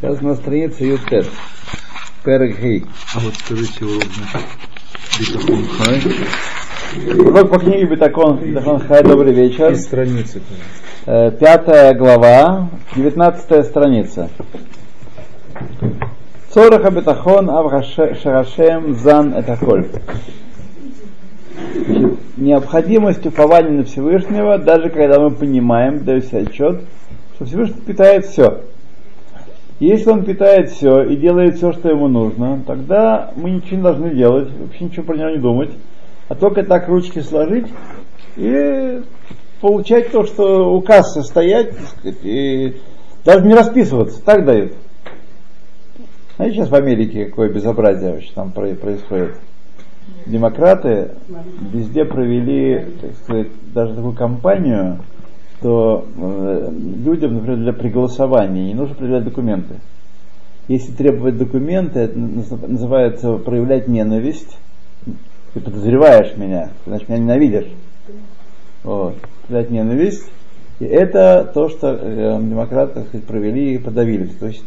Сейчас на странице Ютет. Перегей. А вот скажите урок, значит, битахон Урок по книге Битакон, Битакон Хай, добрый вечер. И страницы. Пятая глава, девятнадцатая страница. Цораха Битахон Аврашем Зан Этаколь. Значит, Необходимость упования на Всевышнего, даже когда мы понимаем, даем себе отчет, что Всевышний питает все. Если он питает все и делает все, что ему нужно, тогда мы ничего не должны делать, вообще ничего про него не думать, а только так ручки сложить и получать то, что указ состоять, так сказать, и даже не расписываться, так дают. Знаете, сейчас в Америке какое безобразие вообще там происходит. Демократы везде провели, так сказать, даже такую кампанию, что э, людям, например, для приголосования не нужно проявлять документы. Если требовать документы, это называется проявлять ненависть. Ты подозреваешь меня, значит меня ненавидишь. Вот. Проявлять ненависть. И это то, что э, демократы сказать, провели и подавились. То есть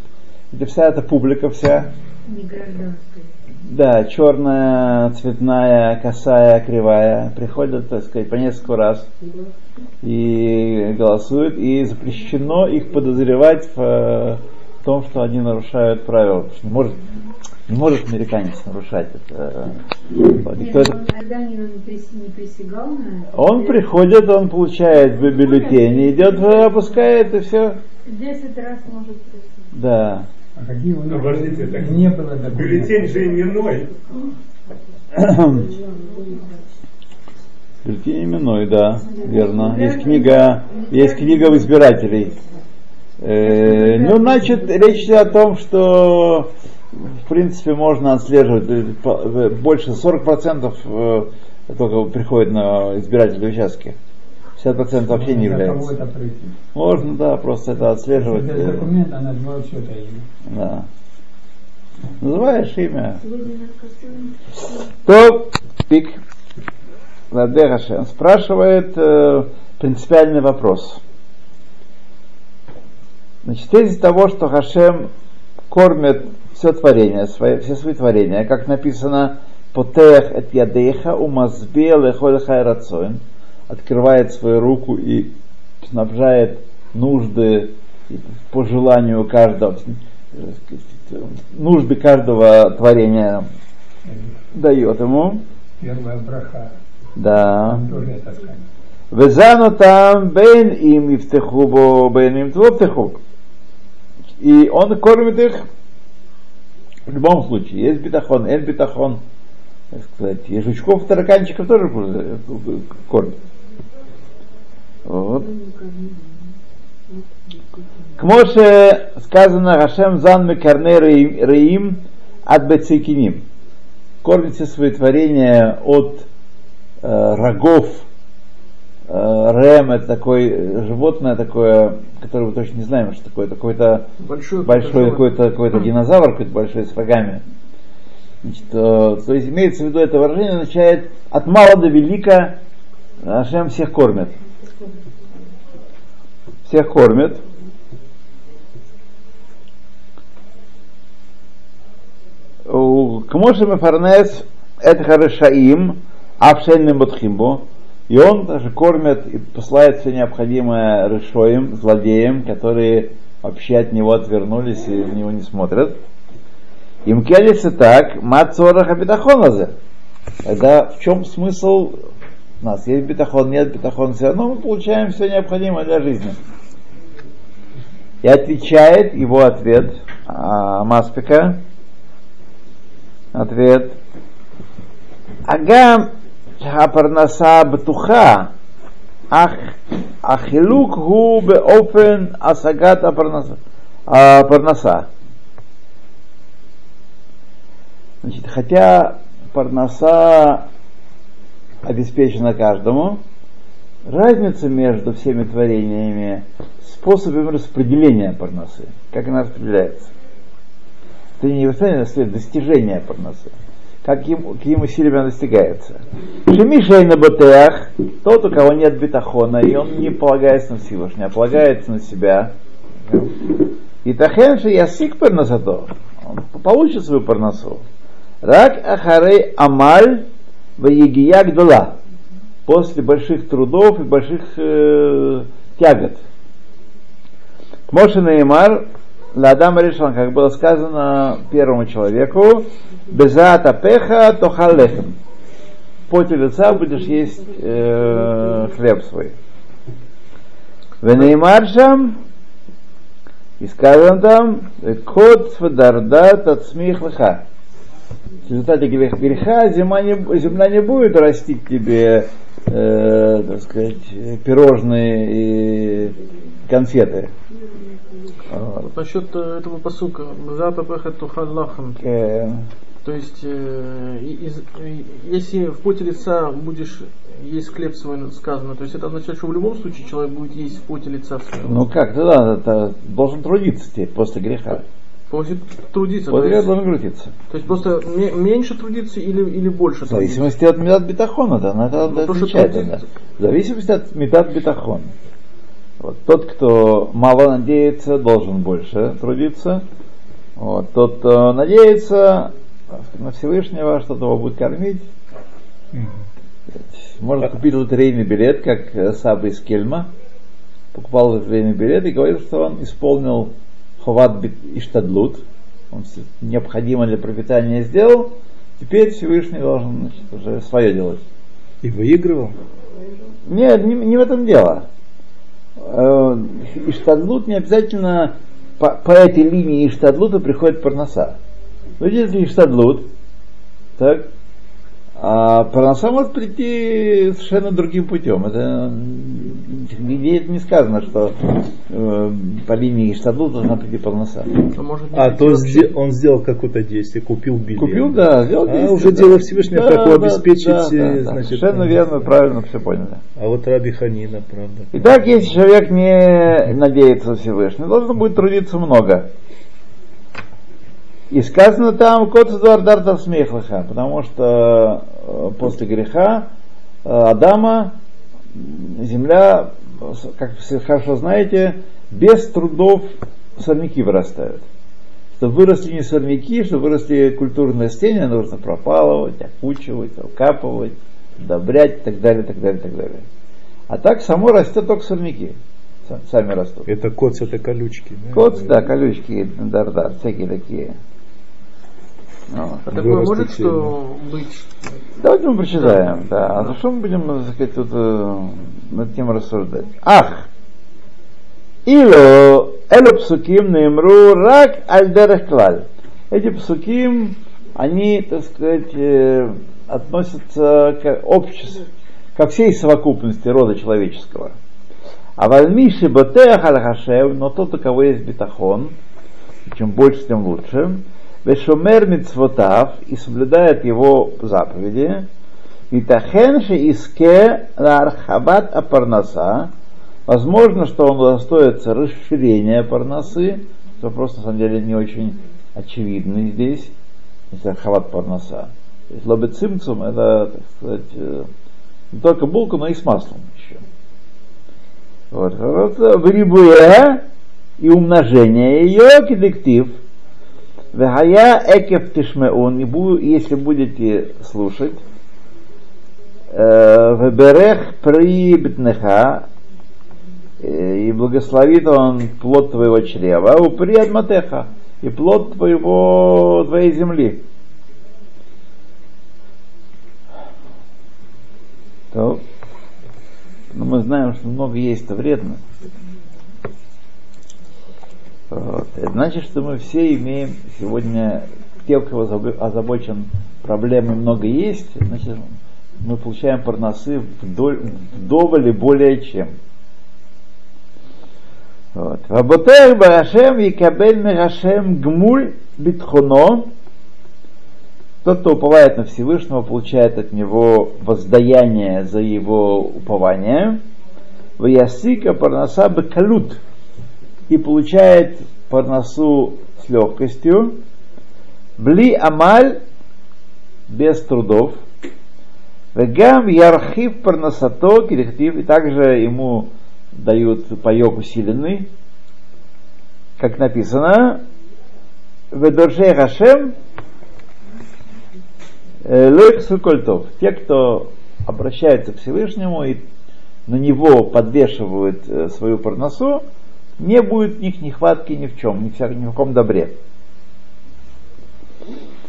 это вся эта публика вся. Не гражданская. Да, черная, цветная, косая, кривая, приходят, так сказать, по несколько раз и голосуют, и запрещено их подозревать в э, том, что они нарушают правила. Потому что не может, не может американец нарушать это. Вот. Нет, Никто это- он присягал на это. Приходит, он получает бю- бюллетень, идет, э, опускает и все. Десять раз может присягать. Да. А какие у них Подождите, так не было документов? Бюллетень же именной. Бюллетень именной, да, верно. Есть книга, есть книга в избирателей. Э, ну, значит, речь идет о том, что в принципе можно отслеживать э, больше 40% э, только приходит на избирательные участки. 50% вообще не является. Можно, да, просто это отслеживать. Без э, документа она два счета имя. Да. Называешь имя. То пик Ладе Хашем спрашивает э, принципиальный вопрос. Значит, тезис того, что Хашем кормит все творение, свои, все свои творения, как написано Потех эт ядеха умазбе лехоль хайрацоин, открывает свою руку и снабжает нужды по желанию каждого, нужды каждого творения дает ему. Первая браха. Да. Везану там бен им ифтеху бо бен им твоптеху. И он кормит их в любом случае. Есть битахон, эль битахон. Так сказать. И жучков, тараканчиков тоже э, кормит. Вот. К Моше сказано Хашем зан мекарне реим от бецикиним. Кормит все свои творения от рогов э, Рэм это такое животное такое, которое мы точно не знаем, что такое. Это какой-то Большой, большой какой-то какой-то динозавр, какой-то большой с рогами. Значит, э, то есть имеется в виду это выражение означает от мала до велика Ашем всех кормит. Всех кормит. Кмоши Мефарнес это Харишаим, Авшельным Батхимбо. И он даже кормит и посылает все необходимое решоим, злодеям, которые вообще от него отвернулись и на него не смотрят. Им келится так, мацорах абитахоназе. Тогда в чем смысл у нас? Есть битахон, нет битахон, все равно мы получаем все необходимое для жизни. И отвечает его ответ а, Маспика. Ответ. Агам הפרנסה בטוחה, אך החילוק הוא באופן השגת הפרנסה. הפרנסה. Значит, хотя парноса обеспечена каждому, разница между всеми творениями способом распределения парносы, как она распределяется. Это не восстановление, а достижение парносы каким, каким усилием она достигается. Шемишей на ботеах, тот, у кого нет бетахона, и он не полагается на Всевышнего, а полагается на себя. И тахенши ясик парнасато, он получит свою парнасу. Рак ахарей амаль в егия гдала. После больших трудов и больших э, тягот. Моше Неймар, Ладам решил, как было сказано первому человеку, Безата пеха тохалехем. Поте лица будешь есть э, хлеб свой. Венеймаршам, и сказано там, кот свадарда смех лыха. В результате греха зима не, земля не будет растить тебе, э, так сказать, пирожные и конфеты. Вот насчет э, этого посука. Э, То есть, э, из- и- если в поте лица будешь есть хлеб свой, сказано, то есть это означает, что в любом случае человек будет есть в поте лица своего. ну как, ты да, это должен трудиться теперь после греха. После трудиться. После греха должен крутиться. то есть просто ме- меньше трудиться или, или больше В трудиться. зависимости от метод бетахона, да, надо Ну, отличать трудится. это. В зависимости от метод бетахон. Вот, тот, кто мало надеется, должен больше трудиться. Вот, тот, кто надеется на Всевышнего, что-то его будет кормить, может купить лотерейный билет, как э, Саба из Кельма. Покупал лотерейный билет и говорил, что он исполнил ховат бит иштадлут. Он все необходимое для пропитания сделал. Теперь Всевышний должен значит, уже свое делать. И выигрывал. Нет, не, не в этом дело. Э, Иштадлут не обязательно по, по этой линии Иштадлута приходит парноса. Ну, если Иштадлут, так, а парноса может прийти совершенно другим путем. Это нигде это не сказано, что э, по линии Иштадлута должна прийти парноса. А, не А, то вообще. сде- он сделал какое-то действие, купил билет. Купил, да, сделал А, действие, уже да. дело Всевышнего, как его обеспечить, да, да, э, да. значит, Совершенно э, верно, правильно все поняли. А вот Раби Ханина, правда. Итак, если человек не надеется на Всевышнего, должен будет трудиться много. И сказано там кот Дартар смехлыха, потому что после греха э, Адама земля, как все хорошо знаете, без трудов сорняки вырастают. Чтобы выросли не сорняки, чтобы выросли культурные растения, нужно пропалывать, окучивать, окапывать, удобрять и так далее, так далее, так далее. А так само растет только сорняки. Са- Сами растут. Это коц, это колючки. да? Коц, да, колючки, дардар, всякие такие. Ну, А такое может что быть? Давайте мы прочитаем, да. А за что мы будем, так сказать, тут э, над тем рассуждать? Ах! Ило элю псуким наимру рак альдерех клаль. Эти псуким, они, так сказать, э, относятся к обществу, ко всей совокупности рода человеческого. А вальмиши батех аль но тот, у кого есть бетахон, чем больше, тем лучше, вешумер мицвотав и соблюдает его заповеди, и тахенши иске архабат апарнаса, возможно, что он удостоится расширения парнасы, просто на самом деле не очень очевидно здесь, если архабат парнаса. То есть лобы цимцум это, так сказать, э, не только булка, но и с маслом еще. Вот. Вот, э, В рибуе и умножение ее кедектив. Вехая экев бу- если будете слушать, э, веберех при битнеха, э, и благословит он плод твоего чрева, от матеха, и плод твоего, твоей земли. То, но мы знаем, что много есть то вредно. Вот. Это значит, что мы все имеем сегодня, те, у кого забо- озабочен проблемы много есть, значит, мы получаем парносы вдоль, вдоволь и более чем. Вот. Работех барашем и кабель мирашем гмуль битхоно. Тот, кто уповает на Всевышнего, получает от него воздаяние за его упование. В ясика парноса бекалут и получает парносу с легкостью. Бли амаль без трудов. Вегам ярхив парносато кирихтив, и также ему дают паек усиленный. как написано, Ведоршей Хашем Лойк Сукольтов. Те, кто обращается к Всевышнему и на него подвешивают э, свою парносу, не будет в них нехватки ни в чем, ни в, каком добре.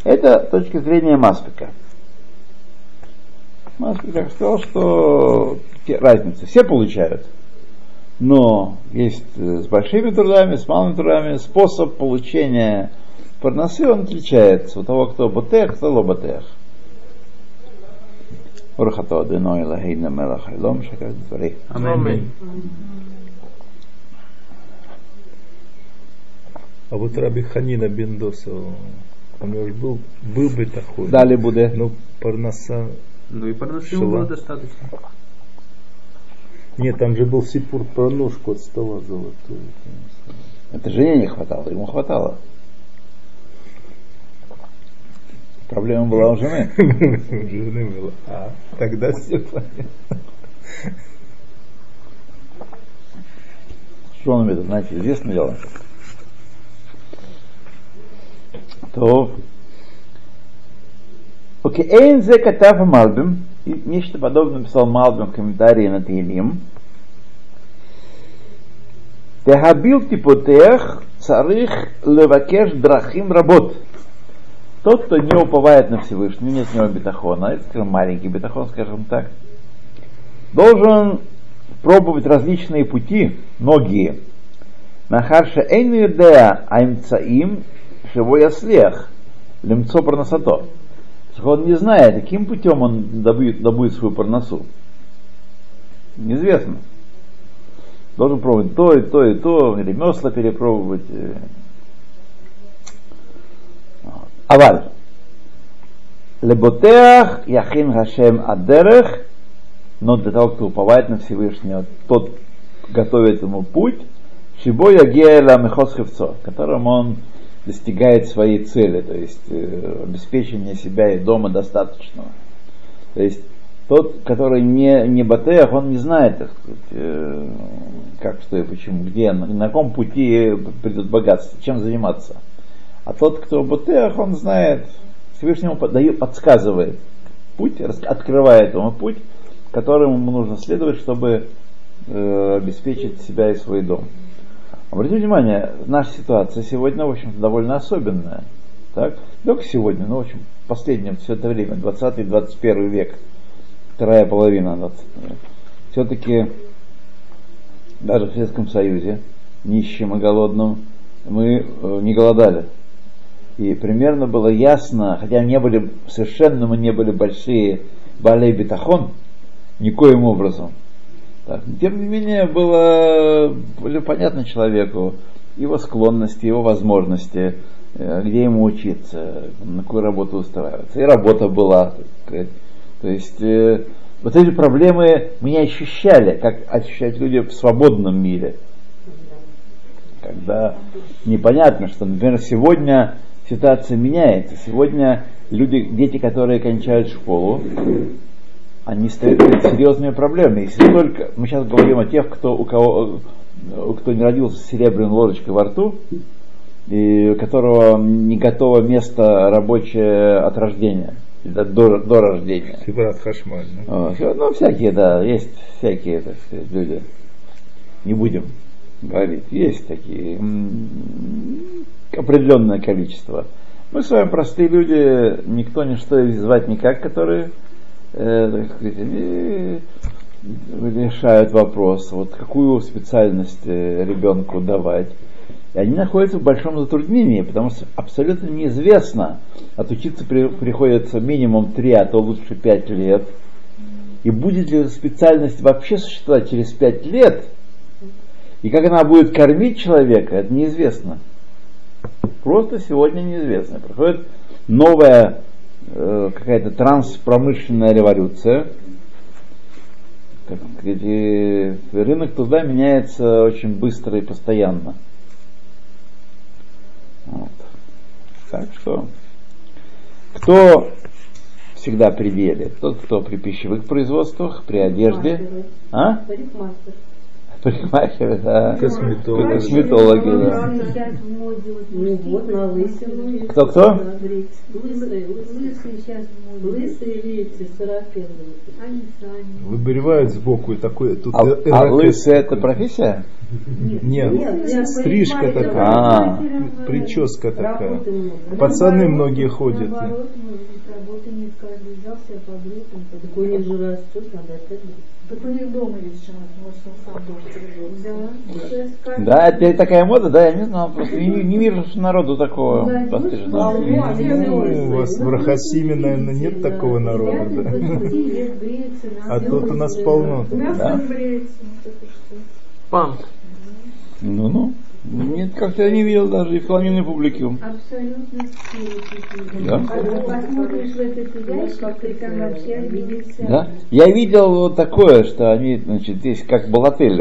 Это точка зрения Маспика. Маспик так сказал, что разница, все получают. Но есть э, с большими трудами, с малыми трудами, способ получения парносы, он отличается у того, кто ботех, кто лоботех. Аминь. А вот Раби Ханина Бендоса, у него же был, был бы такой. Дали буде. Ну, Парнаса... Ну и парносы было достаточно. Нет, там же был сипур про ножку от стола золотую. Это жене не хватало, ему хватало. Проблема была у жены. У жены было. А, тогда все понятно. Что он это, знаете, известное дело. Эйн зе катав Малбим, и нечто подобное написал Малбим в комментарии на Тейлим. Техабил типотех царих левакеш драхим работ. Тот, кто не уповает на Всевышнего, нет у него бетахона, это, скажем, маленький бетахон, скажем так, должен пробовать различные пути, многие. Нахарша эйн юдеа аймцаим шево яслех, лемцо парнасато. Он не знает, каким путем он добудет, добудет свою парносу. Неизвестно. Должен пробовать то, и то, и то, ремесла перепробовать. э. Аваль. Леботеах яхин хашем адерех, но для того, кто уповает на Всевышнего, тот готовит ему путь, шибо ягеля мехосхевцо, которым он достигает своей цели, то есть э, обеспечения себя и дома достаточного. То есть тот, который не, не батеях, он не знает, так сказать, э, как, что и почему, где, на, каком пути придет богатство, чем заниматься. А тот, кто батеях, он знает, Всевышнему подсказывает путь, открывает ему путь, которому нужно следовать, чтобы э, обеспечить себя и свой дом. Обратите внимание, наша ситуация сегодня, в общем-то, довольно особенная. Так? Только сегодня, но, в общем, в последнем все это время, 20-21 век, вторая половина 20 все-таки даже в Советском Союзе, нищим и голодным, мы э, не голодали. И примерно было ясно, хотя не были, совершенно мы не были большие балей бетахон, никоим образом. Так, тем не менее, было, понятно человеку его склонности, его возможности, э, где ему учиться, на какую работу устраиваться. И работа была. То есть э, вот эти проблемы мы не ощущали, как ощущают люди в свободном мире. Когда непонятно, что, например, сегодня ситуация меняется. Сегодня люди, дети, которые кончают школу, они стоят перед серьезными проблемами. Если только мы сейчас говорим о тех, кто у кого э, кто не родился с серебряной ложечкой во рту, и у которого не готово место рабочее от рождения, до, до, до рождения. Сибрат Хашмаль. всё, Ну, всякие, да, есть всякие, так сказать, люди. Не будем говорить. Есть такие определенное количество. Мы с вами простые люди, никто ничто звать никак, которые э, они решают вопрос, вот какую специальность э, ребенку давать. И они находятся в большом затруднении, потому что абсолютно неизвестно, отучиться при- приходится минимум 3, а то лучше 5 лет. И будет ли эта специальность вообще существовать через 5 лет, и как она будет кормить человека, это неизвестно. Просто сегодня неизвестно. Проходит новая э, какая-то транспромышленная революция. Сказать, и рынок труда меняется очень быстро и постоянно. Вот. Так что, кто всегда при деле? Тот, кто при пищевых производствах, при одежде. А? Парикмахер. Парикмахеры, да. Косметологи. Косметологи, да. Ну вот, на лысину. Кто-кто? Выбривают сбоку и такой тут А, а лысый это профессия? Нет, Нет, стрижка такая, А. прическа такая. Пацаны многие ходят. Наоборот, может быть, работы нет, каждый взял себя побрил, там, Так у них же растет, надо опять. Так у них дома есть шанс, может, он сам. Сейчас каждый- Да, это такая мода, да, я не знал, просто не, не вижу что народу такого Да, постриженного. Ну, у вас в Рахасиме, наверное, нет такого народа, да? 20 лет бреются, на А тут у нас полно. Да? бреются, ну, только что. Пан, Ну-ну. Нет, как-то я не видел даже и в. Абсолютно все. Да? Посмотришь в этот ящик, ты там вообще обидишься. Да? Я видел вот такое, что они, значит, здесь как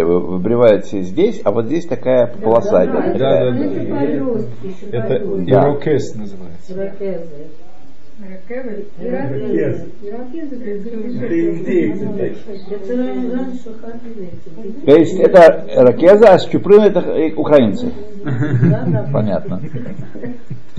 выбривают все здесь, а вот здесь такая полоса. да, да. Это. Это Да. Это это это. Да, да. Это это ну меня просвещаете, спасибо вам за Слава Богу, вы живете еще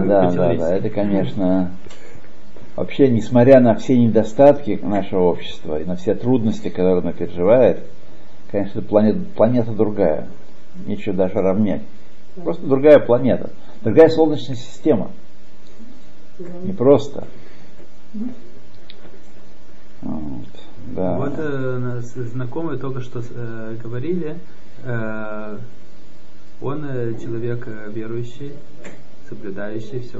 да, да, да, это, конечно, вообще, несмотря на все недостатки нашего общества и на все трудности, которые оно переживает, конечно, это планета, планета другая. Нечего даже равнять. Просто другая планета. Другая солнечная система. Не просто. Вот, да. Вот э, знакомые только что э, говорили, э, он э, человек э, верующий, соблюдающий все,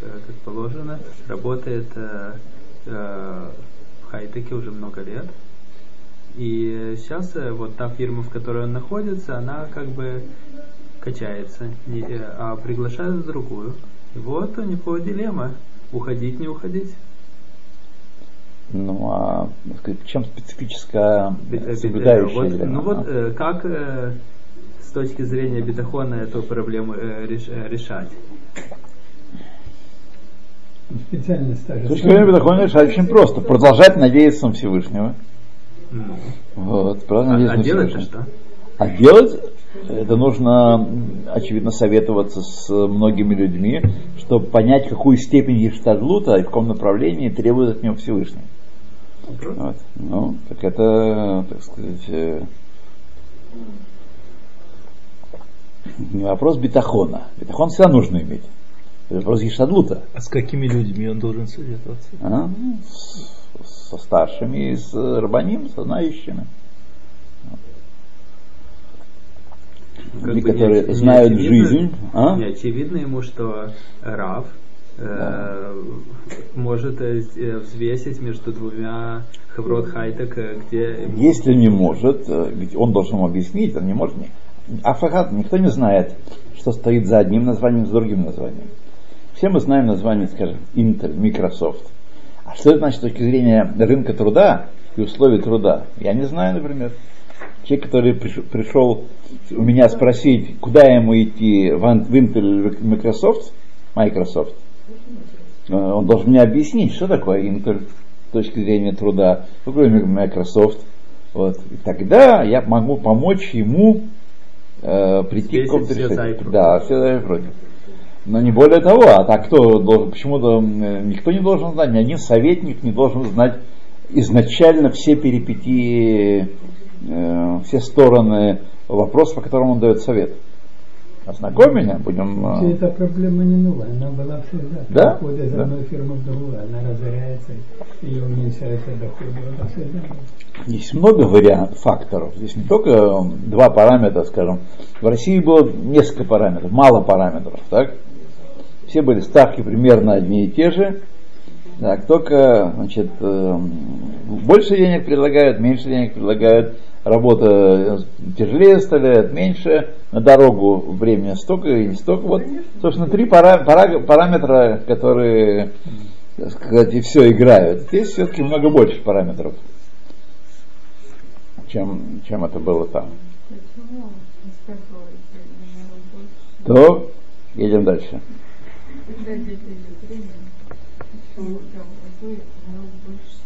как положено, работает э, э, в хай-теке уже много лет. И сейчас э, вот та фирма, в которой он находится, она как бы качается, не- э, а приглашают в другую. И вот у него дилемма, уходить, не уходить. Ну, а сказать, чем специфическая соблюдающая вот? Ну вот э, как э, с точки зрения бетахона эту проблему э, реш- э, решать? Специальность С точки зрения бетахона решать очень просто. Продолжать надеяться на Всевышнего. М. Вот, правильно А, надеяться а на Всевышнего. что? А делать это нужно, очевидно, советоваться с многими людьми, чтобы понять, какую степень ештадлута и в каком направлении требует от него Всевышний. Вот. Ну, так это, так сказать, э, не вопрос бетахона. Бетахон всегда нужно иметь. Это вопрос ештадлута. А с какими людьми он должен советоваться? А? С- Со старшими, и с рабаним, со знающими. Как Люди, не которые не знают очевидно- жизнь. А? Не очевидно ему, что Рав э, может э, э, взвесить между двумя хаврот хайтек, где Если не может, ведь он должен объяснить, он не может. Афахат, никто не знает, что стоит за одним названием, за другим названием. Все мы знаем название, скажем, Intel, Microsoft. А что это значит с точки зрения рынка труда и условий труда? Я не знаю, например. Человек, который приш- пришел у меня спросить, куда ему идти, в Intel или Microsoft, Microsoft, он должен мне объяснить, что такое Intel с точки зрения труда, что такое Microsoft. Вот. И тогда я могу помочь ему э, прийти к Взвесить какому-то решению. Да, все за и против. Но не более того, а так кто должен, почему-то э, никто не должен знать, ни один советник не должен знать изначально все перипетии, э, все стороны вопроса, по которому он дает совет. Ознакомь меня, будем... э, Вообще эта проблема не новая, она была всегда. Да? Переход из Да. одной фирмы в другую, она разоряется, и уменьшается доходы. Это всегда. Есть много вариантов, факторов. Здесь не только э, два параметра, скажем. В России было несколько параметров, мало параметров, так? Все были ставки примерно одни и те же. Так, только, значит, э, больше денег предлагают, меньше денег предлагают. Работа э, тяжелее составляет, меньше, на дорогу времени столько или не столько. Вот, собственно, три пара, пара- параметра, которые, так сказать, и все играют. Здесь все-таки много больше параметров, чем, чем это было там. То едем дальше. Когда идет время, почему там больше?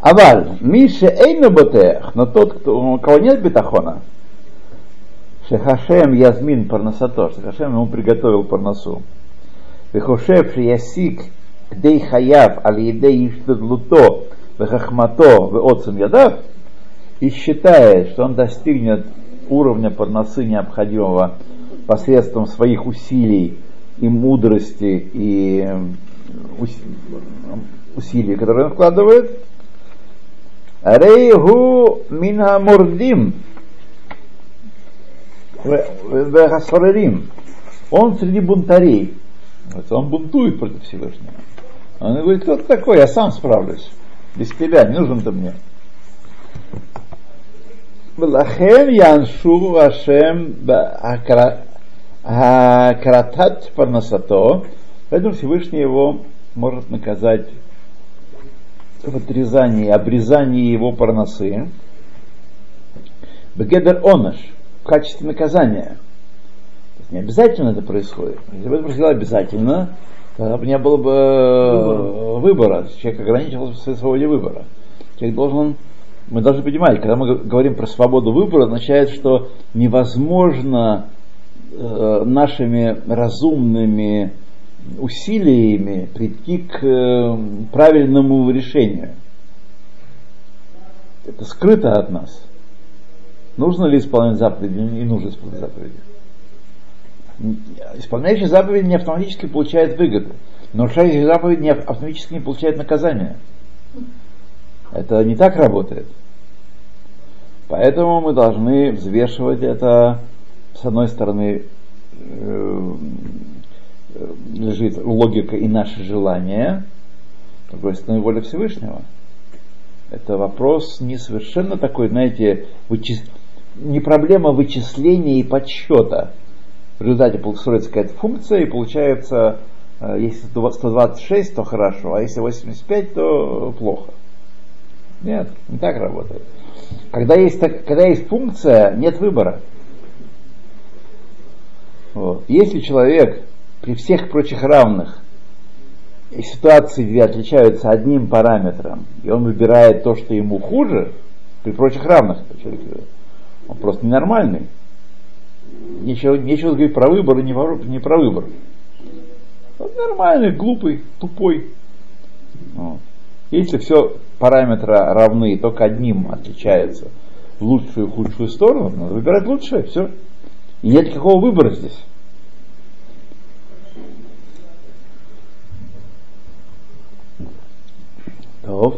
Аваль, Миша Эйну Ботех, но тот, кто, у кого нет бетахона, Шехашем Язмин Парнасато, Шехашем ему приготовил Парнасу. Вехошев Шиясик Кдей Хаяв Аль-Едей Иштадлуто Вехахмато Веоцем Ядав и считает, что он достигнет уровня Парнасы необходимого посредством своих усилий и мудрости и э, ус- усилий, которые он вкладывает, рейгу мина мурдим вехасарарим. Он среди бунтарей. Он бунтует против Всевышнего. Он говорит, кто ты такой, я сам справлюсь. Без тебя, не нужен ты мне. Лахем яншу Ашем Акратат Парнасато. Поэтому Всевышний его может наказать в отрезании, обрезании его парносы. Бегедер онош в качестве наказания. То есть не обязательно это происходит. Если бы это происходило обязательно, тогда бы не было бы э, выбора. Человек ограничивался в своей свободе выбора. Человек должен, мы должны понимать, когда мы говорим про свободу выбора, означает, что невозможно э, нашими разумными усилиями прийти к э, правильному решению. Это скрыто от нас. Нужно ли исполнять заповеди не нужно исполнять заповеди? Исполняющий заповеди не автоматически получает выгоду, нарушающий заповедь не автоматически не получает наказание. Это не так работает. Поэтому мы должны взвешивать это, с одной стороны, э, лежит логика и наши желания, с другой стороны, воля Всевышнего. Это вопрос не совершенно такой, знаете, вычис... не проблема вычисления и подсчета. В результате строится какая-то функция, и получается, э, если 126, то хорошо, а если 85, то плохо. Нет, не так работает. Когда есть, так- когда есть функция, нет выбора. Вот. Если человек при всех прочих равных ситуации две отличаются одним параметром, и он выбирает то, что ему хуже, при прочих равных, человек, он просто ненормальный. Нечего, нечего говорить про выбор и не про, не про выбор. Он нормальный, глупый, тупой. Вот. Если все параметры равны, только одним отличается в лучшую и худшую сторону, надо выбирать лучшее, все. И нет никакого выбора здесь. טוב.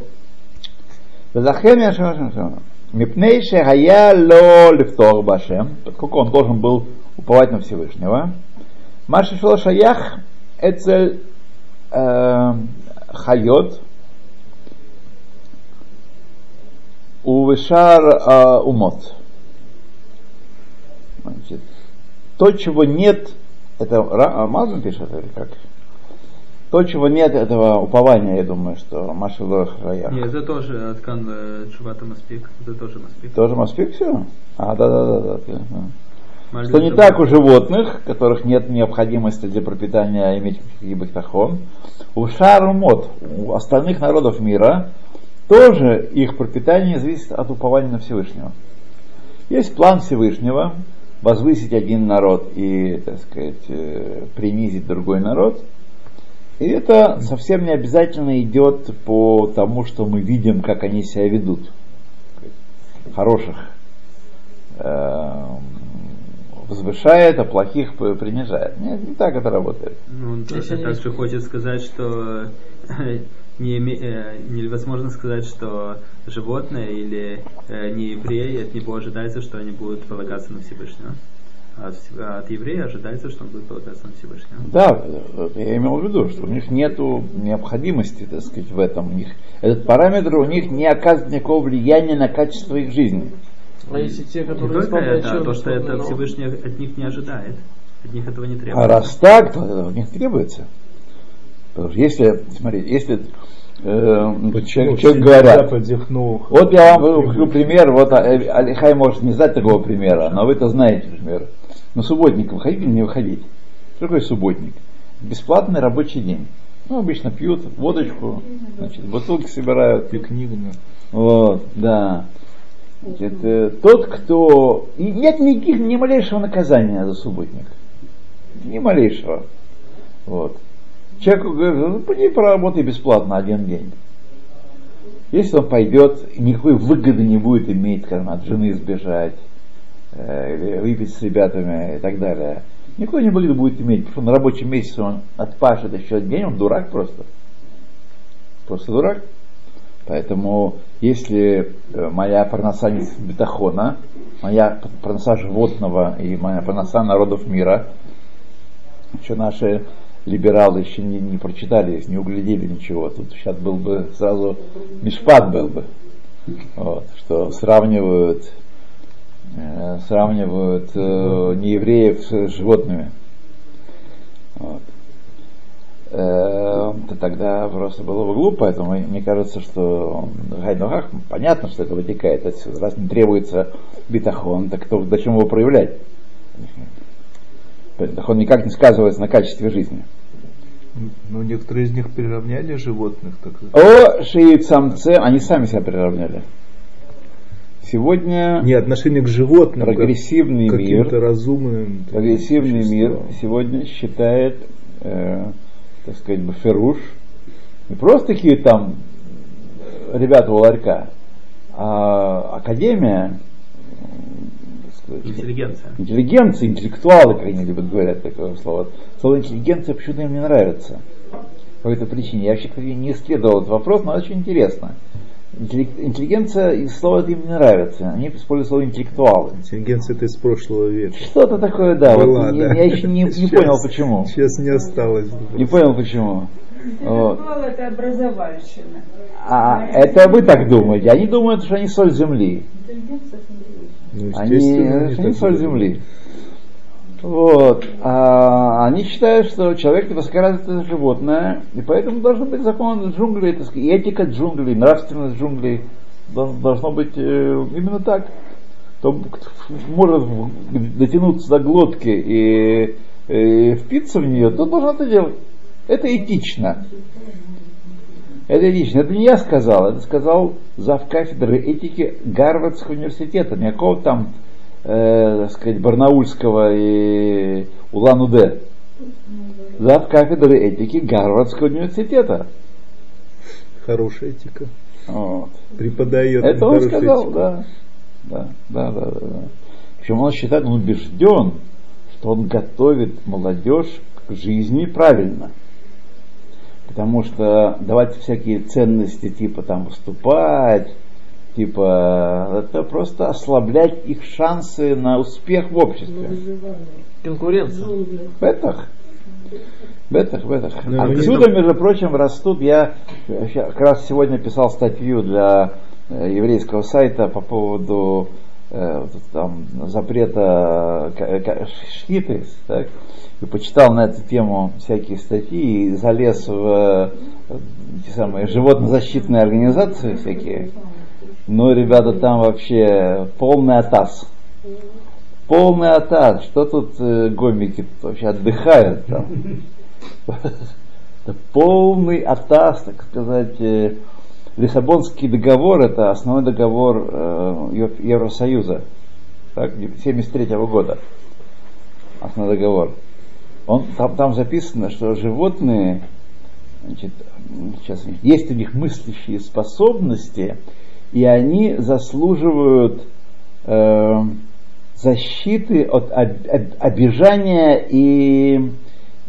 ולכן יש מפני שהיה לו לפתור בהשם, поскольку он должен был уповать на Всевышнего, מה ששלו שייך אצל אה, חיות ובשאר אה, אומות. Значит, то, чего нет, это Ра- а, Мазун пишет или как? То, чего нет этого упования, я думаю, что Маша Хаях. Нет, это тоже Аткан э, Чувата Маспик. Это тоже Маспик. Тоже Маспик все? А, да, да, да, да. Что не так у животных, которых нет необходимости для пропитания иметь гибахтахон, у шарумот, у остальных народов мира, тоже их пропитание зависит от упования на Всевышнего. Есть план Всевышнего возвысить один народ и, так сказать, э, принизить другой народ. И это совсем не обязательно идет по тому, что мы видим, как они себя ведут. Хороших э, возвышает, а плохих принижает. Нет, не так это работает. Ну, тоже они- также хочет сказать, что не э, невозможно сказать, что животное или э, не евреи, от него ожидается, что они будут полагаться на Всевышнего. От, от еврея ожидается, что он будет полагаться на Всевышнего. Да, э, я имел в виду, что у них нет необходимости, так сказать, в этом. У них, этот параметр у них не оказывает никакого влияния на качество их жизни. А если те, Не которые только исполняют это, а то, что это сторону, Всевышний от них не ожидает. От них этого не А требует. раз так, то это у них требуется. Потому что если, смотрите, если э, Почему человек, человек говорят, вот я вам говорю пример, вот а, э, Алихай может не знать такого примера, но вы это знаете, например. На субботник выходить или не выходить? Что такое субботник? Бесплатный рабочий день. Ну, обычно пьют водочку, значит, бутылки собирают, пикник, да. Вот, да. Значит, э, тот, кто... И нет никаких, ни малейшего наказания за субботник. Ни малейшего. Вот. Человеку говорят, ну, пойди поработай бесплатно один день. Если он пойдет, никакой выгоды не будет иметь, скажем, от жены сбежать, выпить с ребятами и так далее. Никакой не выгоды будет иметь, потому на рабочем месяце он отпашет еще день, он дурак просто. Просто дурак. Поэтому, если э, моя парноса не бетахона, моя парноса животного и моя парноса народов мира, еще наши либералы еще не, не прочитали, не углядели ничего. Тут сейчас был бы сразу мишпат был бы. Вот, что сравнивают, э, сравнивают э, неевреев с животными. Вот. Э, то тогда просто было бы глупо, поэтому мне кажется, что Гайнухах, понятно, что это вытекает отсюда. Раз не требуется битахон, так кто, зачем его проявлять? Битахон никак не сказывается на качестве жизни. Ну, некоторые из них приравняли животных. Так... О шиит самце, они сами себя приравняли. Сегодня Не отношение к животным, как прогрессивный к мир, разумным. прогрессивный мир сегодня считает, э, так сказать, баферуш, не просто такие там ребята у ларька, а академия, так сказать, Интеллигенция. интеллигенция, интеллектуалы, как они любят говорить такое слово. Слово интеллигенция почему-то им не нравится. По этой причине. Я вообще кстати, не исследовал этот вопрос, но очень интересно. Интеллиг- Интеллигенция, и слово это им не нравится. Они используют слово интеллектуалы. Интеллигенция это из прошлого века. Что-то такое, да. вот Была, я, да. я еще не, не Сейчас- понял почему. Сейчас не осталось. Не понял почему. Вот. Это образовальщина. А это вы так думаете. Они думают, что они соль земли. Ну, Они, они соль земли. Вот. А они считают, что человек высокоразвитое животное, и поэтому должен быть закон джунглей, так сказать, этика джунглей, нравственность джунглей. Дол- Должно быть э, именно так. Кто может дотянуться до глотки и, и впиться в нее, тот должен это делать. Это этично. Это этично. Это не я сказал, это сказал зав кафедры этики Гарвардского университета. Никакого там, э, так сказать, Барнаульского и Улан-Удэ. Зав кафедры этики Гарвардского университета. Хорошая этика. Вот. Преподает. Это он сказал, этику. да. Да, да, да, да. да. Причем он считает, он убежден, что он готовит молодежь к жизни правильно. Потому что давать всякие ценности, типа там выступать, типа это просто ослаблять их шансы на успех в обществе. Конкуренция. Бетах. Бетах, бетах. Ну, Отсюда, между прочим, растут, я как раз сегодня писал статью для э, еврейского сайта по поводу э, там, запрета ка- шхиты, так, и почитал на эту тему всякие статьи и залез в э, те самые животнозащитные организации всякие. Ну, ребята, там вообще полный атас. Полный атас. Что тут э, гомики вообще отдыхают там? Полный атас, так сказать. э, Лиссабонский договор это основной договор э, Ев- Евросоюза. Так, 73 года. Основной договор. Он, там, там записано, что животные, значит, сейчас, есть у них мыслящие способности, и они заслуживают э, защиты от об- об- обижания и,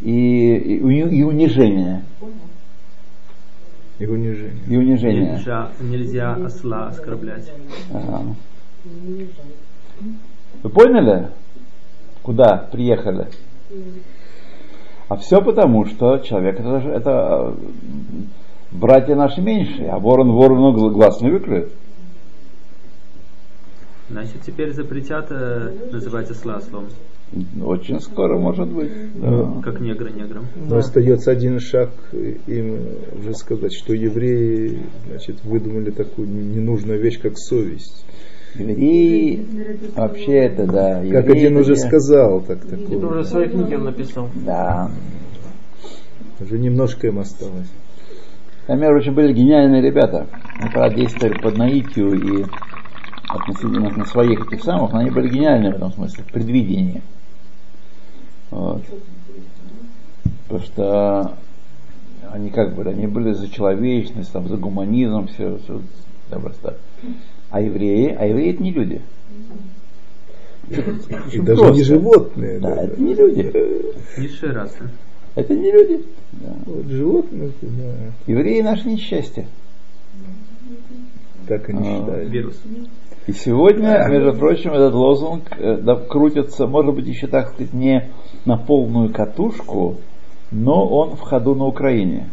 и, и уни- и унижения. И унижение. И унижения. Нельзя, нельзя осла оскорблять. Ага. Вы поняли? Куда приехали? А все потому, что человек это, же- это братья наши меньшие, а ворон ворону гл- глаз не выклюет. Значит, теперь запретят э, называть осла ослом, Очень скоро может быть. да. как негра негром. Но остается один шаг им уже сказать, что евреи значит, выдумали такую ненужную вещь, как совесть. Евреи, вообще это, да. Как евреи один это уже не- сказал, так Это такое. уже в своей книге он написал. Да. Уже немножко им осталось. Например, очень были гениальные ребята. Они, правда, действовали под наитию и относительно на своих этих самых, но они были гениальны в этом смысле, в предвидении. Вот. Потому что они как были, они были за человечность, там, за гуманизм, все, все просто. А евреи, а евреи это не люди. И даже не животные. Да, да, это не люди. Низшая раса. Это не люди. Да. Вот животные, да, Евреи наше несчастье. так они А. считают. Вирус. И сегодня, между прочим, этот лозунг э, да, крутится, может быть, еще, так сказать, не на полную катушку, но он в ходу на Украине.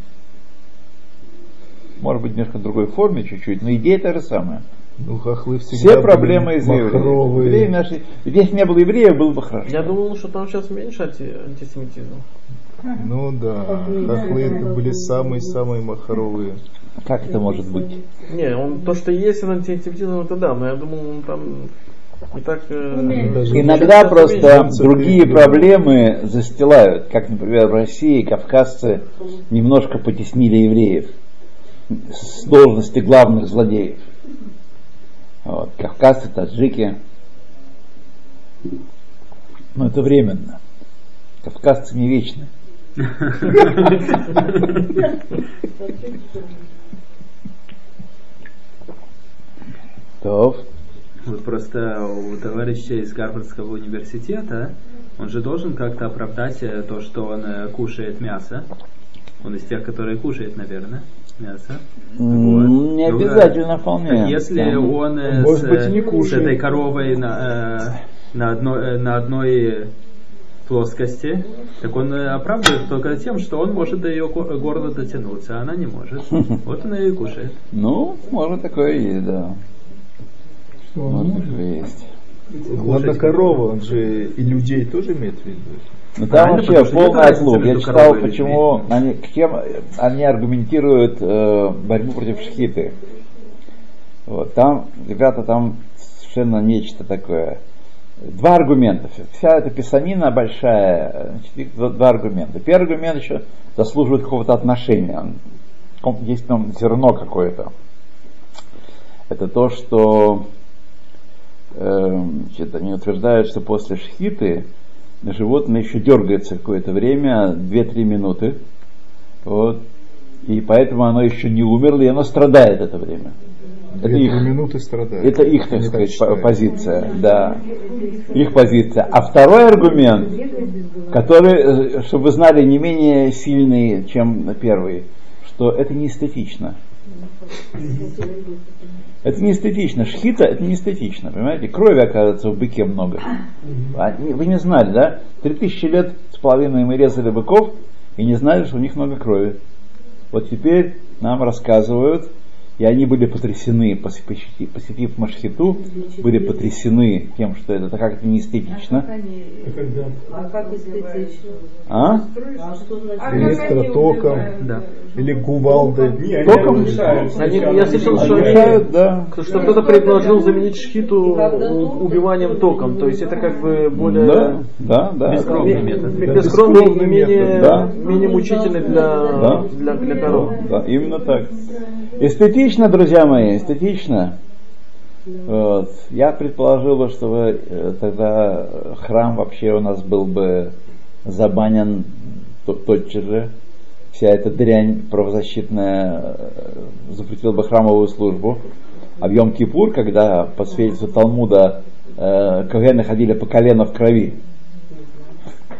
Может быть, немножко в другой форме чуть-чуть, но идея та же самая. Ну, хохлы всегда Все проблемы из-за евреев. наши- Если не было евреев, было бы хорошо. Я думал, что там сейчас меньше анти- антисемитизма. Ну да, хохлы это были самые-самые махровые. Как это может быть? Не, он то, что есть антисемитизм, это да, но я думал, он там не так... э, Иногда просто меньше. другие проблемы застилают, как, например, в России кавказцы немножко потеснили евреев с должности главных злодеев. Вот, кавказцы, таджики. Но это временно. Кавказцы не вечны. То, Вот просто у товарища из Гарвардского университета, он же должен как-то оправдать э, то, что он э, кушает мясо. Он из тех, которые кушает, наверное, мясо. м, не Ну, обязательно э, вполне. Если Да. он с, быть, не с этой коровой на, на, одной, э, на одной плоскости, так он э, оправдывает только тем, что он может до ее го- горла дотянуться, а она не может. Вот он ее и кушает. Ну, может такое и есть, да. Что он Может может? такое есть. Ладно, корова, он же и людей тоже имеет в виду. Ну там Правильно, вообще полный отлуп. Я читал, почему они, кем они аргументируют э, борьбу против шхиты. Вот, там, ребята, там совершенно нечто такое. Два аргумента. Вся эта писанина большая, значит, два, аргумента. Первый аргумент еще заслуживает какого-то отношения. Есть там зерно какое-то. Это то, что э, значит, они утверждают, что после шхиты животное еще дергается какое-то время, 2-3 минуты. Вот. И поэтому оно еще не умерло, и оно страдает это время. Это их, минуты страдают. это их, так сказать, считают. по- позиция. Да. Их позиция. А второй аргумент, который, э, чтобы вы знали, не менее сильный, чем первый, что это не эстетично. Это не эстетично. Шхита это не эстетично, понимаете? Крови, оказывается, в быке много. Вы не знали, да? Три тысячи лет с половиной мы резали быков и не знали, что у них много крови. Вот теперь нам рассказывают, и они были потрясены, посетив, посетив Машхиту, были потрясены тем, что это это не эстетично. А как эстетично? А? А что значит? Электротоком Да. или кувалдой. Током? Они, я слышал, что, они- да. что кто-то предложил заменить шхиту убиванием током. То есть это как бы более Да, да, да. Бескровный метод. ме- Да, бескровный и бескровный менее, метод, да. менее мучительный для, Да. для, для коров. Да, именно так. Эстетично, друзья мои, эстетично. Вот. Я предположил, бы, что вы, э, тогда храм вообще у нас был бы забанен то- тотчас же. Вся эта дрянь правозащитная э, запретила бы храмовую службу. А в Йом-Кипур, когда по свидетельству Талмуда э, кагены ходили по колено в крови,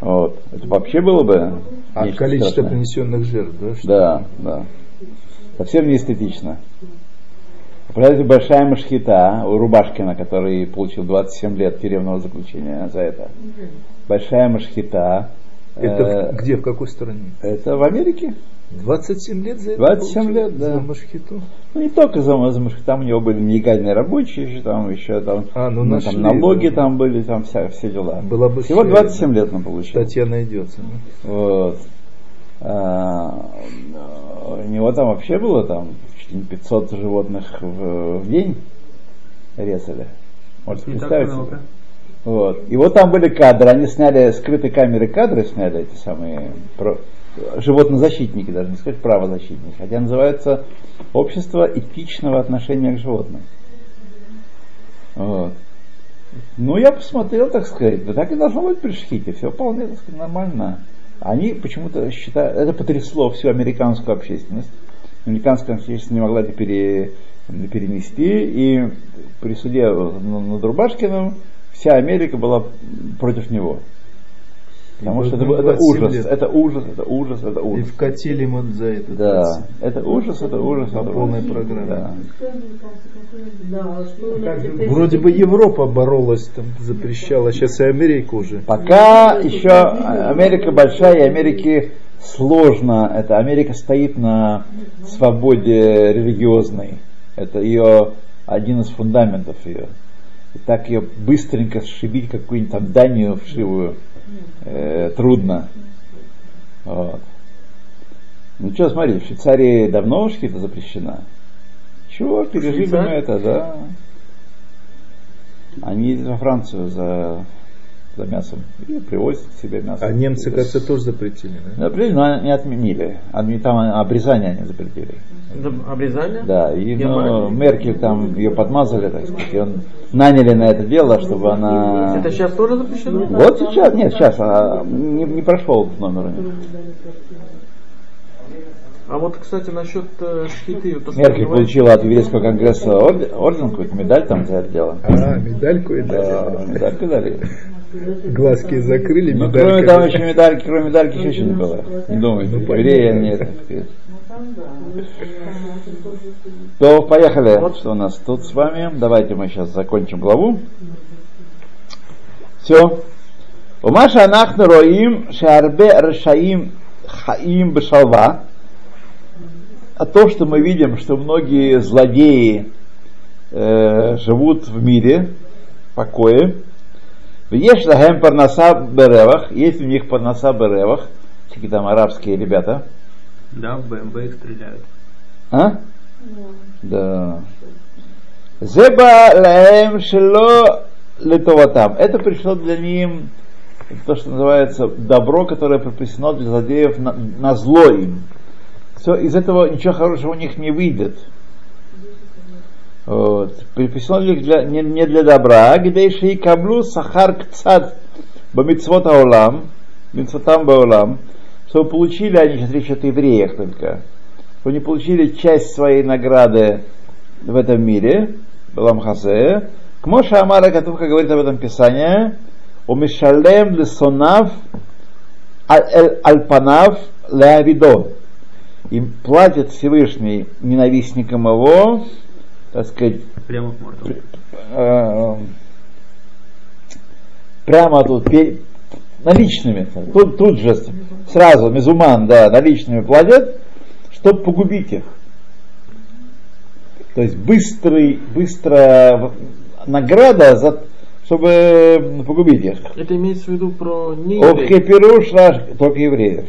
вот, это вообще было бы А нечто количество страшное. принесенных жертв, да? что- Да, да. Совсем не эстетично. Представляете, большая машхита у Рубашкина, который получил 27 лет тюремного заключения за это. большая машхита. Это Э, где, в какой стране? это в Америке. 27 лет за это 27 получил? лет, да. За Машхиту? Ну не только за, за машхиту, там у него были нелегальные рабочие, еще там еще там, А, ну, ну, нашли, там налоги да. там были, там вся, все дела. Была бы Всего вся 27 эта лет он получил. Статья найдется. да? Вот. А, у него там вообще было там чуть ли не 500 животных в, в день резали. Можете Не представить много. Вот. И вот там были кадры, они сняли скрытые камеры кадры, сняли эти самые про, животнозащитники, даже не сказать правозащитники, хотя называется общество этичного отношения к животным. Вот. Ну, я посмотрел, так сказать, да так и должно быть при шхите, все вполне, так сказать, нормально. Они почему-то считают, это потрясло всю американскую общественность. Американская общественность не могла это пере- перенести, и при суде над Рубашкиным вся Америка была против него. Потому И что это, вот это 27 ужас, лет. это ужас, это ужас, это И ужас. вкатили ему за это. Да, 20. это ужас, это ужас, По это полной ужас. программе. Да. Вроде бы Европа боролась, там запрещала, сейчас и Америка уже. Пока еще Америка большая, и Америке сложно. Это Америка стоит на свободе религиозной. Это ее один из фундаментов ее. И так ее быстренько сшибить какую-нибудь там Данию вшивую э, трудно. Вот. Ну что, смотри, в Швейцарии давно шхита запрещена. Чего, пережили мы это, да. Они ездят во Францию за, за мясом и привозят к себе мясо. А немцы, кажется, тоже запретили, да? Запретили, но они отменили. Они там обрезание они запретили. За- Обрезание? Да, и ну? Меркель там ее подмазали, так сказать, и он наняли на это дело, чтобы она... Это сейчас тоже запрещено? Вот сейчас, нет, сейчас, а, не, не прошел этот номер. А вот, кстати, насчет э, шхиты, то, что Меркель говорите, получила от еврейского конгресса орден, орден какую-то медаль там за это дело. А, медальку и Да, дали. медальку дали. Глазки закрыли, Ну, медалька. кроме того, еще медальки, кроме медальки еще не было. Не думайте, Ну, понятно. они, так сказать. То, поехали. Вот. Что у нас тут с вами? Давайте мы сейчас закончим главу. Все. Умаша анахну роим шарбе рашаим хаим бешалва. А то, что мы видим, что многие злодеи э, живут в мире, в покое. Есть лахем парнаса беревах, есть у них парнаса беревах, всякие там арабские ребята. Да, в БМВ их стреляют. А? Да. Зеба лаем шело летоватам. Это пришло для них то, что называется добро, которое припасено для злодеев на, на зло им. Все, из этого ничего хорошего у них не выйдет. Вот. Припасено для, для- не, не для добра, а где еще и каблу сахар кцад бамитсвот аулам, митсвотам баулам, чтобы получили они, сейчас речь идет о евреях только, что они получили часть своей награды в этом мире, Балам Хасе, к Моша Амара Катуха говорит об этом Писание, у Мишалем лесонав альпанав леавидо. Им платит Всевышний ненавистникам его, так сказать, Прямо в морду. э, прямо тут наличными, тут, тут же сразу мезуман, да, наличными платят, чтобы погубить их. То есть быстрый, быстрая награда, за, чтобы погубить их. Это имеется в виду про не Охепируш раш, только евреев.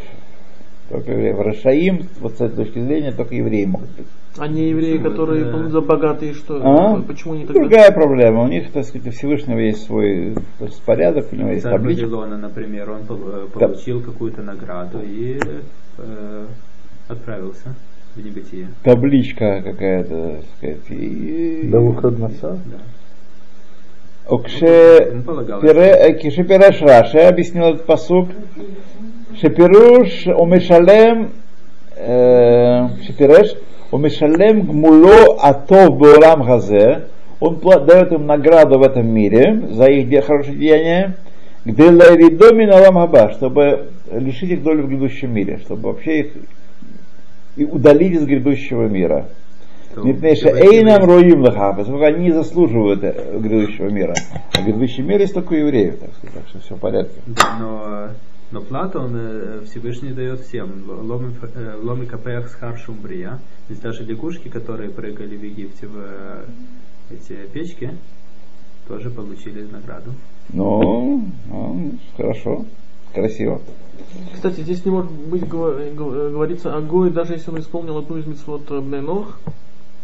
Только евреев. Рашаим, вот с этой точки зрения, только евреи могут быть. А не евреи, которые Да. за богатые, что? А? Почему не тогда? Другая проблема. У них, так сказать, у Всевышнего есть свой распорядок, у него есть табличка. Вавилона, например, он э, Да. получил какую-то награду и э, отправился в небытие. табличка какая-то, так сказать. И... До выходноса? Да. Окше полагал, Кишепираш Раши объяснил этот посук. Шепируш умешалем э, Шепиреш умешалем гмуло атов беулам хазе. Он дает им награду в этом мире за их хорошие деяния. Где лайридоми на хаба, чтобы лишить их доли в грядущем мире, чтобы вообще их и удалить из грядущего мира. Митнейша Эйнам Роим Лаха, поскольку они не заслуживают э, грядущего мира. А грядущий мир есть только у евреев, так, сказать, так что все в порядке. Да, но, но плату он э, Всевышний дает всем. Ломи э, ломи капеях с харшум брия. Здесь даже лягушки, которые прыгали в Египте в э, эти печки, тоже получили награду. Ну, ну, хорошо, красиво. Кстати, здесь не может быть гова- гов- говориться о Гое, даже если он исполнил одну из митцвот Бнейнох,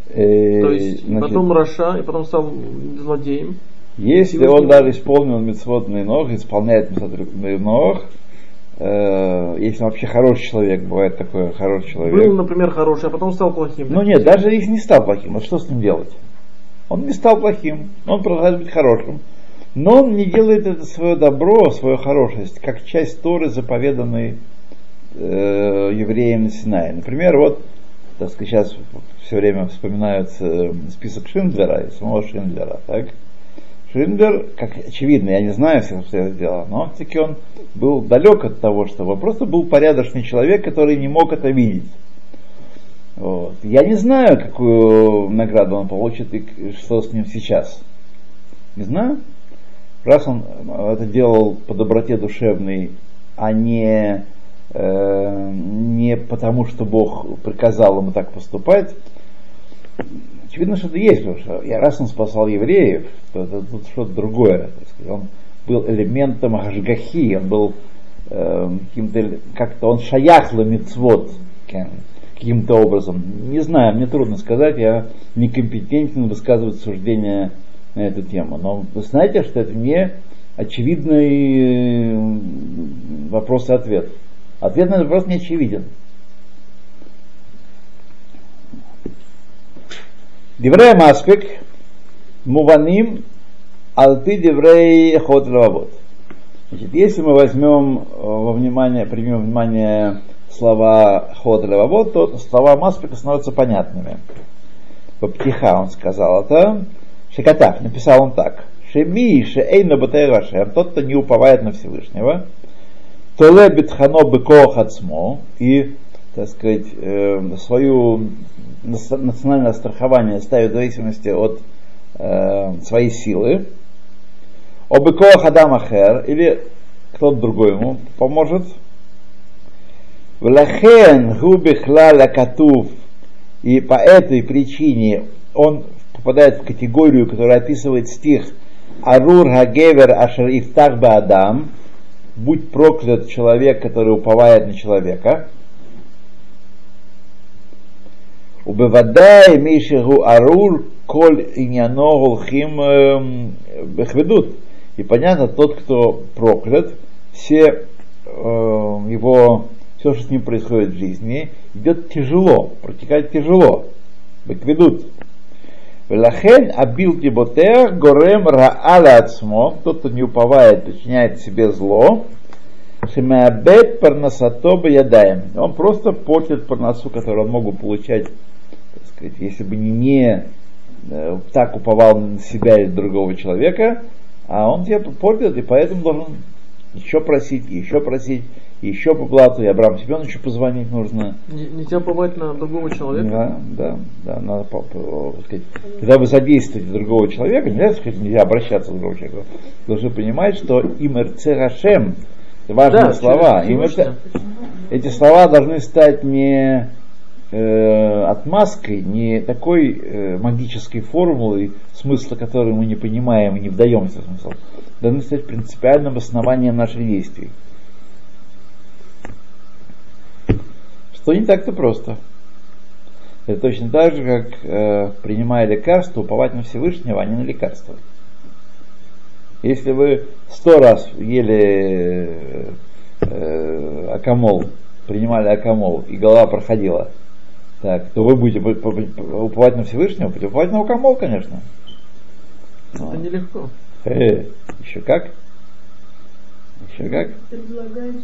Э, то есть значит, потом Раша, и потом стал злодеем. Если он даже исполнил митцвот ног, исполняет митцвот ног, э, если он вообще хороший человек, бывает такой хороший человек. Был, например, хороший, а потом стал плохим. Ну нет, даже если не стал плохим, вот что с ним делать? Он не стал плохим, он продолжает быть хорошим. Но он не делает это свое добро, свою хорошесть, как часть Торы, заповеданной э, евреям на Синае. Например, вот, так сказать, сейчас все время вспоминается э, список Шиндлера и самого Шиндлера, так? Шиндлер, как очевидно, я не знаю всех обстоятельств дела, но все-таки он был далек от того, чтобы просто был порядочный человек, который не мог это видеть. Вот. Я не знаю, какую награду он получит и что с ним сейчас. Не знаю. Раз он э, это делал по доброте душевной, а не, э, не потому, что Бог приказал ему так поступать, очевидно, что это есть. Потому что я- раз он спасал евреев, то это тут что-то другое. сказать. Он был элементом Хашгахи, он был э, каким-то, как-то он шаях ламицвод каким-то образом. Не знаю, мне трудно сказать, я некомпетентен высказывать суждения на эту тему. Но вы знаете, что это не очевидный э, вопрос и ответ. Ответ на этот вопрос не очевиден. Деврей Маспик, Муваним, Алты Деврей Ход Лававод. Значит, если мы возьмем э, во внимание, примем внимание слова Ход Лававод, то слова Маспика становятся понятными. Птиха он сказал это. Шекатах, написал он так. Шеми шеэйна батэй Рашем, тот, кто не уповает на Всевышнего, толе битхано бекоах ацмо, и, так сказать, э, свою национальное страхование ставит в зависимости от э, своей силы, обекоах адам ахер, или кто-то другой ему поможет, Влахен губихла катув, и по этой причине он попадает в категорию, которая описывает стих Арур Хагевер Ашер Ифтах Адам, будь проклят человек, который уповает на человека. Убывадай Мишигу Арур Коль Иньяно Голхим эм, Бехведут. И понятно, тот, кто проклят, все его, все, что с ним происходит в жизни, идет тяжело, протекает тяжело. Бекведут. Велахен абил тиботех горем ра'аля ацмо, тот, кто не уповает, причиняет себе зло, шемеабет парнасато ядаем. Он просто портит парнасу, которую он мог бы получать, сказать, если бы не, не э, так уповал на себя или другого человека, а он тебя портит, и поэтому должен еще просить, еще просить, еще по плату, и Абрам Семеновичу позвонить нужно. Не- Нельзя уповать на другого человека. Да, да, да, надо сказать, когда вы задействуете другого человека, нельзя сказать, нельзя обращаться к другому человеку. Должны понимать, что им Хашем, это важные Да, слова. через Им Всевышнего. эти слова должны стать не э, отмазкой, не такой э, магической формулой, смысла которой мы не понимаем и не вдаемся в смысл, должны стать принципиальным основанием наших действий. Что не так-то просто. Это точно так же, как э, принимая лекарство, уповать на Всевышнего, а не на лекарство. Если вы сто раз ели э, э, акамол, принимали акамол, и голова проходила, так, то вы будете уповать на Всевышнего, будете уповать на акамол, конечно. Это нелегко. Э, еще как? Еще как? Говорить.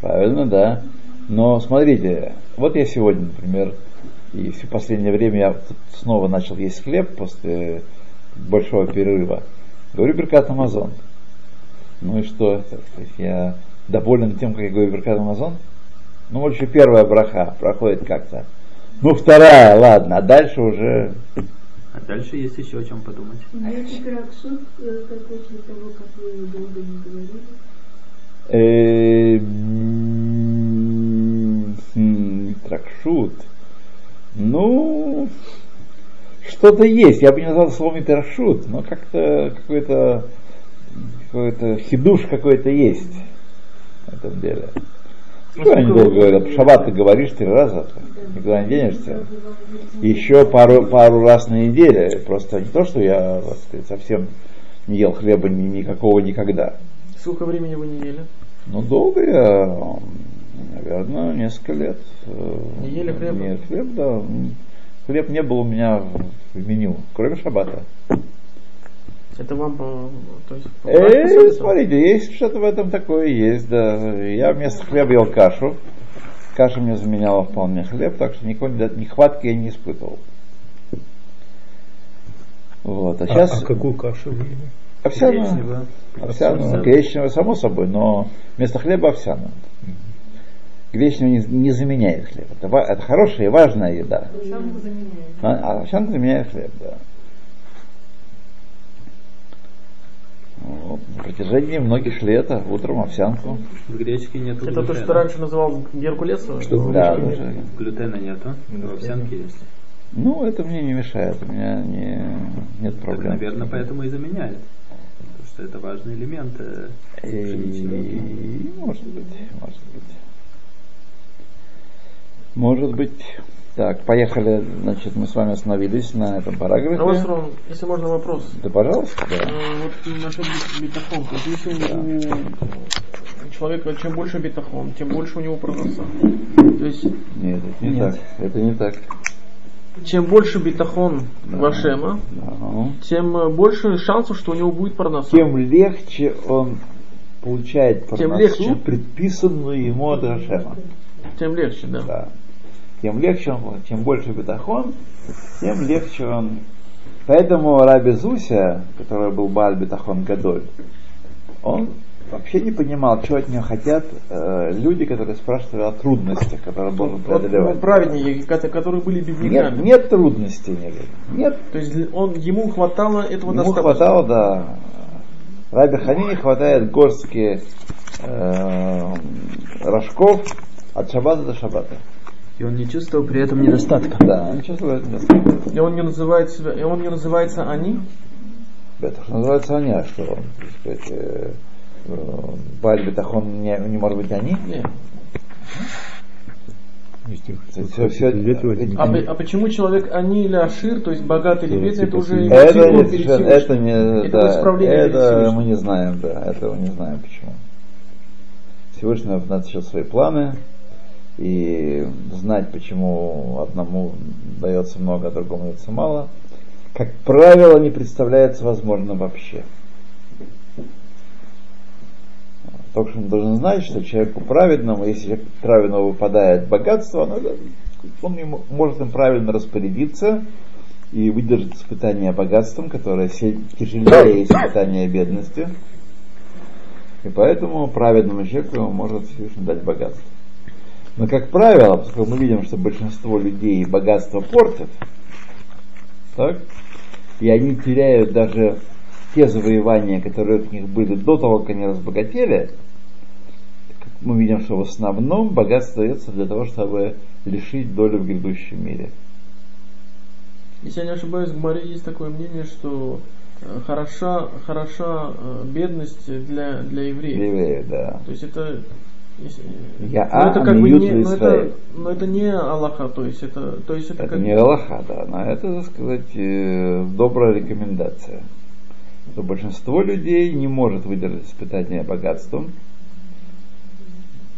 Правильно, да. Но смотрите, вот я сегодня, например, и все последнее время я тут снова начал есть хлеб после большого перерыва. Говорю Беркат Амазон. Ну и что? Так сказать, я доволен тем, как я говорю Беркат Амазон? Ну, вот еще первая браха проходит как-то. Ну, вторая, ладно, а дальше уже... А дальше есть еще о чем подумать. Имеете краксут, как после того, как вы долго не говорили? М, Тракшут. Ну, что-то есть. Я бы не назвал словом интершут, но как-то какой-то какой-то хидуш какой-то есть этом деле. Что они долго говорят? Шаббат ты говоришь три раза, никуда не денешься. Еще пару, пару раз на неделю. Просто не то, что я так сказать, совсем не ел хлеба ни, никакого никогда. Сколько времени вы не ели? Ну, долго я, наверное, несколько лет. Не ели хлеба? Нет, хлеб, да. Хлеб не был у меня в меню, кроме шаббата. Это вам, по- то есть, по Э, смотрите, есть что-то в этом такое есть, да. Я вместо хлеба ел кашу. Каша мне заменяла вполне хлеб, так что никакой нехватки я не испытывал. Вот, а А- сейчас а, какую кашу вы ели? овсяную, Гречневую. овсяную, гречневую, само собой, но вместо хлеба овсяную. Гречневую не, не заменяет хлеб. Это, это хорошая и важная еда. А, а овсянка заменяет хлеб, да. Вот, на протяжении многих лет а утром овсянку. В гречке нету Это то, глютена. что раньше называл Геркулесово? Что Да, уже. Глютена нету, но в овсянке есть. Ну, это мне не мешает, у меня не, нет Так, проблем. наверное, поэтому и заменяет. Потому что это важный элемент э, пшеничной муки. И, может быть, может быть. Может быть. Так, поехали, значит, мы с вами остановились на этом параграфе. А вас, Ром, если можно вопрос. Да, пожалуйста, да. Вот насчет бетахон. То есть если у человека чем больше бетахон, тем больше у него прогноза. То есть Нет, это не Нет. так. Это не так. чем больше бетахон Вашема, Да. тем больше шансов, что у него будет парноса. Тем легче он получает Тем парносу, легче. предписанную ему от Рашема. Тем легче, да. Да. Тем легче он, чем больше бетахон, тем легче он. Поэтому Раби Зуся, который был Баль Бетахон Гадоль, он вообще не понимал, что от него хотят э, люди, которые спрашивали о трудностях, которые он должен преодолевать. праведники, ко- которые были Нет, бедняками. нет трудностей, не говорит. Нет, То есть он, ему хватало этого ему достаточно. хватало, да. Раби Ханине хватает горстки э, рожков от шаббата до шаббата. И он не чувствовал при этом недостатка. Да, ничего сложного. И он не называет себя, и он не называется они. Это что называется они, а что, так сказать, э, э, Баль Бетахон не, не может быть они? Нет. Взять, возьмите. А, а почему человек они или Ашир, то есть богатый или бедный, это типа уже Это, не, Всевышним. это не, Это да, это мы не знаем, да, этого не знаем почему. Всевышний у нас еще свои планы, и знать, почему одному дается много, а другому дается мало, как правило, не представляется возможным вообще. Только что он должен знать, что человеку праведному, если человеку праведному выпадает богатство, оно, он может им правильно распорядиться и выдержать испытание богатством, которое тяжелее испытания бедности. И поэтому праведному человеку может Всевышний дать богатство. Но, как правило, поскольку мы видим, что большинство людей богатство портят, так, и они теряют даже те завоевания, которые у них были до того, как они разбогатели, мы видим, что в основном богатство дается для того, чтобы лишить долю в грядущем мире. Если я не ошибаюсь, в Гмаре есть такое мнение, что э, хороша, хороша э, бедность для, для евреев. Евреи, да. То есть это... Я но это а, как бы не, но это, Израиль. но это не Аллаха, то есть это, то есть это, Это как не Аллаха, да, но это, так сказать, э, добрая рекомендация. Что большинство людей не может выдержать испытание богатством.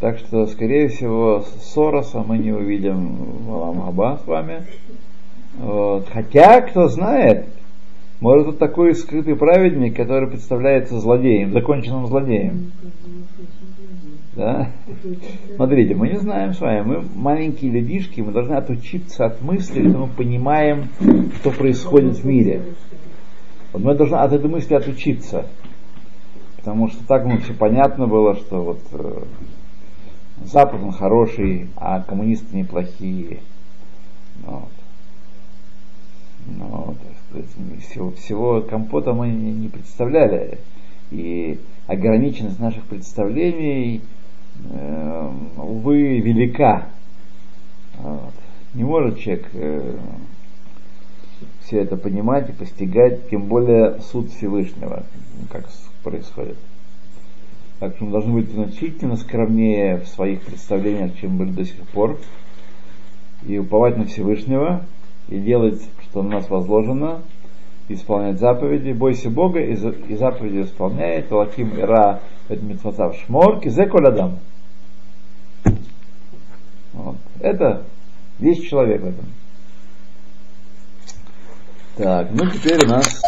Так что, скорее всего, Сороса мы не увидим в Аламаба с вами. Вот. Хотя, кто знает, может быть такой скрытый праведник, который представляется злодеем, законченным злодеем. Да? Смотрите, мы не знаем с вами, мы маленькие людишки, мы должны отучиться от мысли, что мы понимаем, что происходит в мире. Вот мы должны от этой мысли отучиться. Потому что так ну, все понятно было, что вот э, Запад он хороший, а коммунисты неплохие. Вот. Ну, так сказать, всего, всего компота мы не представляли. И ограниченность наших представлений, увы, велика. Вот. Не может человек э, все это понимать и постигать, тем более суд Всевышнего, как происходит. Так что мы должны быть значительно скромнее в своих представлениях, чем были до сих пор, и уповать на Всевышнего, и делать, что на нас возложено, исполнять заповеди, бойся Бога и заповеди исполняет, Лаким Ира Митфацав Шмор, Кизе Колядам. Вот. Это весь человек в этом. Так, ну теперь у нас